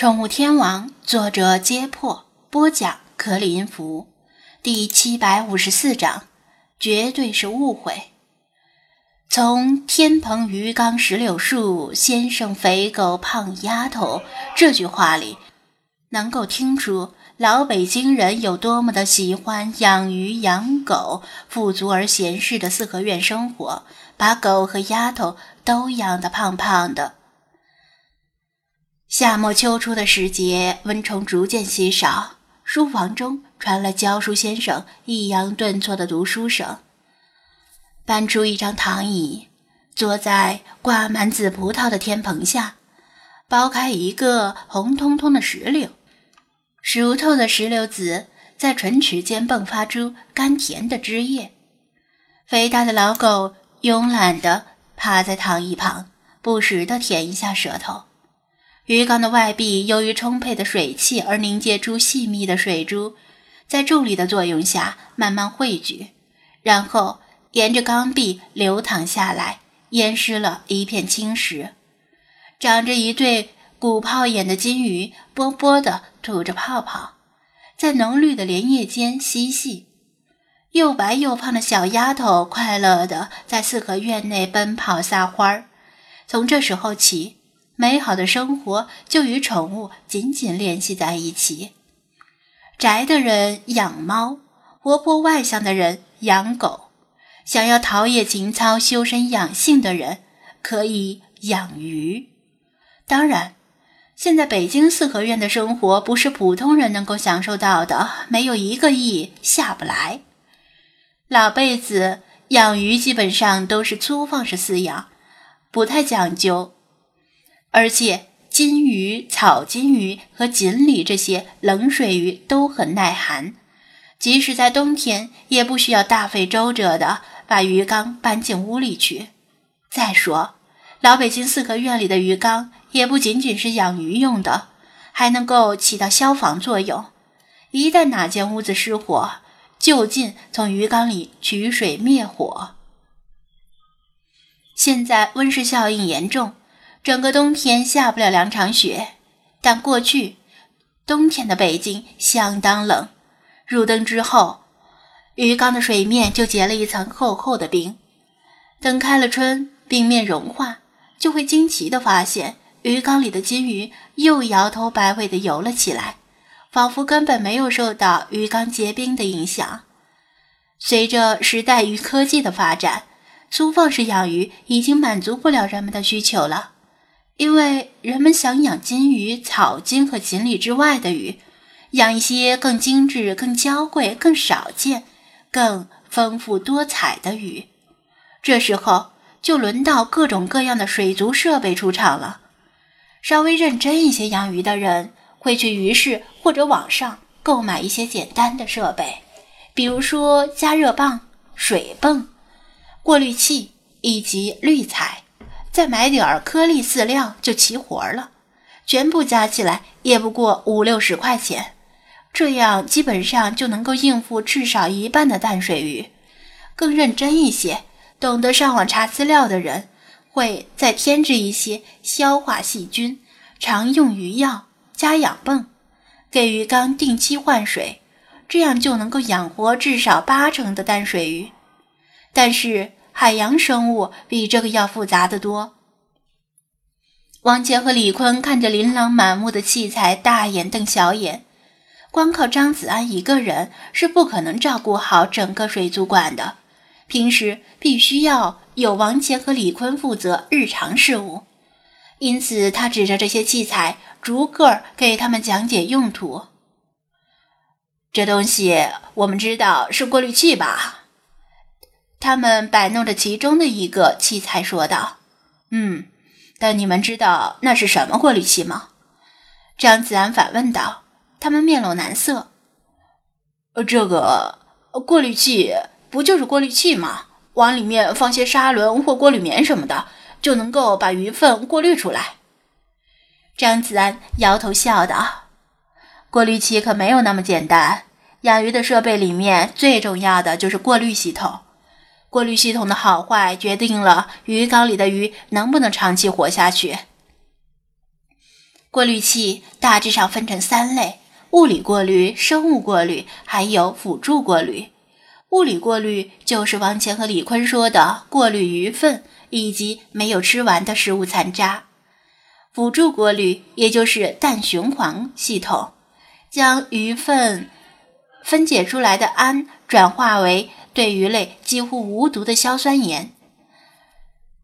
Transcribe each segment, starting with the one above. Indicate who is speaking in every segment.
Speaker 1: 宠物天王，作者：揭破，播讲：克林福，第七百五十四章，绝对是误会。从“天蓬鱼缸石榴树，先生肥狗胖丫头”这句话里，能够听出老北京人有多么的喜欢养鱼养狗，富足而闲适的四合院生活，把狗和丫头都养得胖胖的。夏末秋初的时节，蚊虫逐渐稀少，书房中传来教书先生抑扬顿挫的读书声。搬出一张躺椅，坐在挂满紫葡萄的天棚下，剥开一个红彤彤的石榴，熟透的石榴籽在唇齿间迸发出甘甜的汁液。肥大的老狗慵懒地趴在躺椅旁，不时地舔一下舌头。鱼缸的外壁由于充沛的水汽而凝结出细密的水珠，在重力的作用下慢慢汇聚，然后沿着缸壁流淌下来，淹湿了一片青石。长着一对鼓泡眼的金鱼啵啵地吐着泡泡，在浓绿的莲叶间嬉戏。又白又胖的小丫头快乐地在四合院内奔跑撒欢儿。从这时候起。美好的生活就与宠物紧紧联系在一起。宅的人养猫，活泼外向的人养狗，想要陶冶情操、修身养性的人可以养鱼。当然，现在北京四合院的生活不是普通人能够享受到的，没有一个亿下不来。老辈子养鱼基本上都是粗放式饲养，不太讲究。而且金鱼、草金鱼和锦鲤这些冷水鱼都很耐寒，即使在冬天也不需要大费周折的把鱼缸搬进屋里去。再说，老北京四合院里的鱼缸也不仅仅是养鱼用的，还能够起到消防作用。一旦哪间屋子失火，就近从鱼缸里取水灭火。现在温室效应严重。整个冬天下不了两场雪，但过去冬天的北京相当冷。入冬之后，鱼缸的水面就结了一层厚厚的冰。等开了春，冰面融化，就会惊奇地发现，鱼缸里的金鱼又摇头摆尾地游了起来，仿佛根本没有受到鱼缸结冰的影响。随着时代与科技的发展，粗放式养鱼已经满足不了人们的需求了。因为人们想养金鱼、草金和锦鲤之外的鱼，养一些更精致、更娇贵、更少见、更丰富多彩的鱼，这时候就轮到各种各样的水族设备出场了。稍微认真一些养鱼的人会去鱼市或者网上购买一些简单的设备，比如说加热棒、水泵、过滤器以及滤材。再买点儿颗粒饲料就齐活了，全部加起来也不过五六十块钱，这样基本上就能够应付至少一半的淡水鱼。更认真一些，懂得上网查资料的人，会再添置一些消化细菌、常用鱼药、加氧泵，给鱼缸定期换水，这样就能够养活至少八成的淡水鱼。但是。海洋生物比这个要复杂的多。王杰和李坤看着琳琅满目的器材，大眼瞪小眼。光靠张子安一个人是不可能照顾好整个水族馆的，平时必须要有王杰和李坤负责日常事务。因此，他指着这些器材，逐个给他们讲解用途。这东西我们知道是过滤器吧？他们摆弄着其中的一个器材，说道：“嗯，但你们知道那是什么过滤器吗？”张子安反问道。他们面露难色。“呃，这个过滤器不就是过滤器吗？往里面放些砂轮或过滤棉什么的，就能够把鱼粪过滤出来。”张子安摇头笑道：“过滤器可没有那么简单。养鱼的设备里面最重要的就是过滤系统。”过滤系统的好坏决定了鱼缸里的鱼能不能长期活下去。过滤器大致上分成三类：物理过滤、生物过滤，还有辅助过滤。物理过滤就是王乾和李坤说的过滤鱼粪以及没有吃完的食物残渣。辅助过滤也就是氮循环系统，将鱼粪分解出来的氨转化为对鱼类几乎无毒的硝酸盐。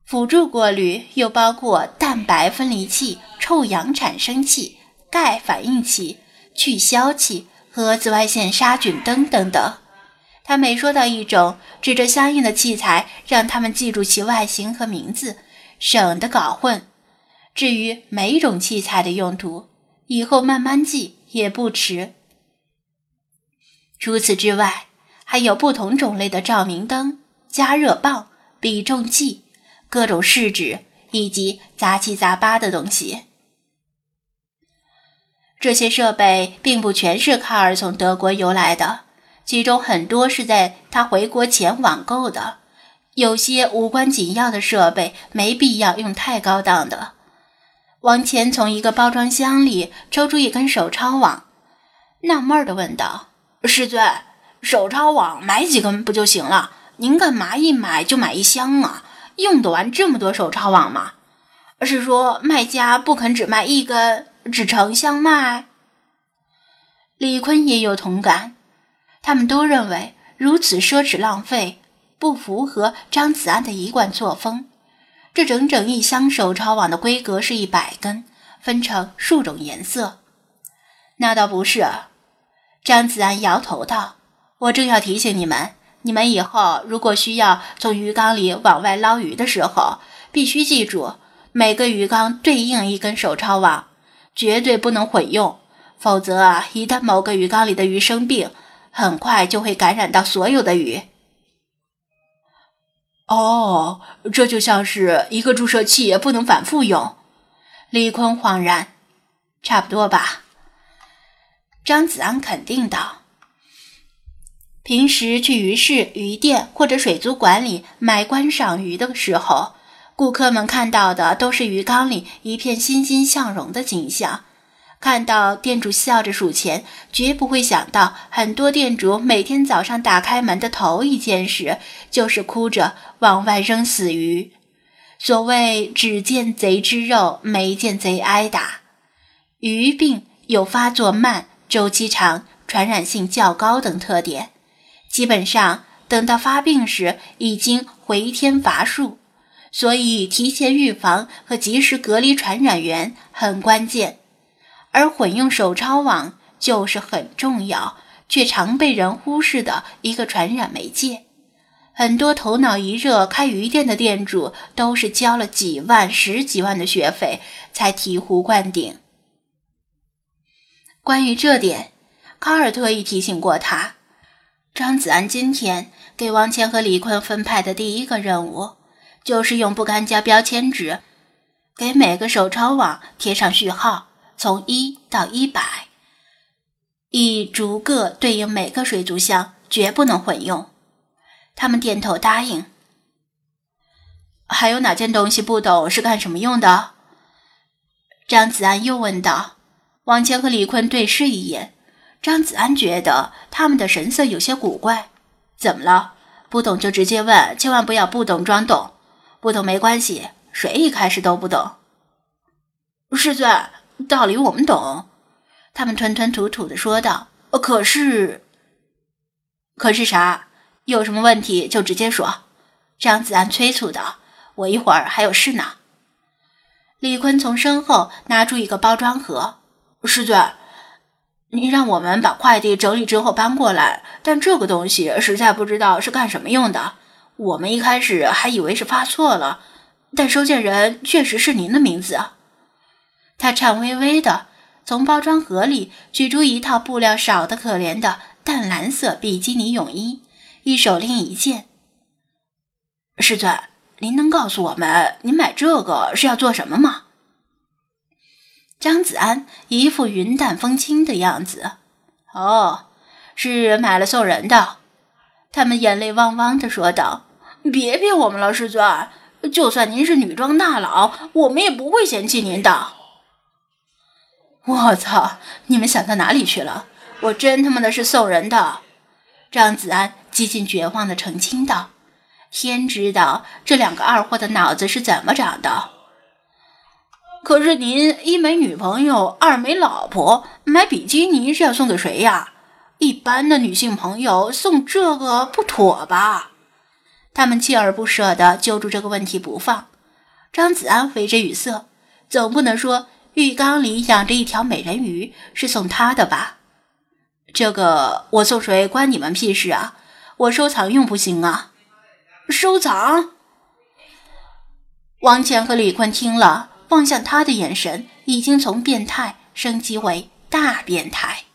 Speaker 1: 辅助过滤又包括蛋白分离器、臭氧产生器、钙反应器、去硝器和紫外线杀菌灯等等。他每说到一种，指着相应的器材，让他们记住其外形和名字，省得搞混。至于每种器材的用途，以后慢慢记也不迟。除此之外，还有不同种类的照明灯、加热棒、比重计。各种试纸以及杂七杂八的东西，这些设备并不全是卡尔从德国邮来的，其中很多是在他回国前网购的。有些无关紧要的设备没必要用太高档的。王乾从一个包装箱里抽出一根手抄网，纳闷的问道：“师尊，手抄网买几根不就行了？您干嘛一买就买一箱啊？”用得完这么多手抄网吗？而是说卖家不肯只卖一根，只成箱卖？李坤也有同感，他们都认为如此奢侈浪费，不符合张子安的一贯作风。这整整一箱手抄网的规格是一百根，分成数种颜色。那倒不是，张子安摇头道：“我正要提醒你们。”你们以后如果需要从鱼缸里往外捞鱼的时候，必须记住每个鱼缸对应一根手抄网，绝对不能混用，否则啊，一旦某个鱼缸里的鱼生病，很快就会感染到所有的鱼。
Speaker 2: 哦，这就像是一个注射器，不能反复用。
Speaker 1: 李坤恍然，差不多吧。张子安肯定道。平时去鱼市、鱼店或者水族馆里买观赏鱼的时候，顾客们看到的都是鱼缸里一片欣欣向荣的景象。看到店主笑着数钱，绝不会想到很多店主每天早上打开门的头一件事就是哭着往外扔死鱼。所谓“只见贼吃肉，没见贼挨打”，鱼病有发作慢、周期长、传染性较高等特点。基本上等到发病时已经回天乏术，所以提前预防和及时隔离传染源很关键。而混用手抄网就是很重要却常被人忽视的一个传染媒介。很多头脑一热开鱼店的店主都是交了几万、十几万的学费才醍醐灌顶。关于这点，卡尔特意提醒过他。张子安今天给王谦和李坤分派的第一个任务，就是用不干胶标签纸给每个手抄网贴上序号，从一到一百，以逐个对应每个水族箱，绝不能混用。他们点头答应。还有哪件东西不懂是干什么用的？张子安又问道。王谦和李坤对视一眼。张子安觉得他们的神色有些古怪，怎么了？不懂就直接问，千万不要不懂装懂。不懂没关系，谁一开始都不懂。师尊，道理我们懂。他们吞吞吐吐的说道。可是，可是啥？有什么问题就直接说。张子安催促道。我一会儿还有事呢。李坤从身后拿出一个包装盒，师尊。你让我们把快递整理之后搬过来，但这个东西实在不知道是干什么用的。我们一开始还以为是发错了，但收件人确实是您的名字。他颤巍巍的从包装盒里取出一套布料少得可怜的淡蓝色比基尼泳衣，一手拎一件。师尊，您能告诉我们，您买这个是要做什么吗？张子安一副云淡风轻的样子。哦，是买了送人的。他们眼泪汪汪的说道：“别骗我们了，师尊！就算您是女装大佬，我们也不会嫌弃您的。”
Speaker 2: 我操！你们想到哪里去了？我真他妈的是送人的！
Speaker 1: 张子安几近绝望的澄清道：“天知道这两个二货的脑子是怎么长的。
Speaker 2: 可是您一没女朋友，二没老婆，买比基尼是要送给谁呀？一般的女性朋友送这个不妥吧？”
Speaker 1: 他们锲而不舍地揪住这个问题不放。张子安为之语塞，总不能说。浴缸里养着一条美人鱼，是送他的吧？这个我送谁关你们屁事啊！我收藏用不行啊！
Speaker 2: 收藏。
Speaker 1: 王强和李坤听了，望向他的眼神已经从变态升级为大变态。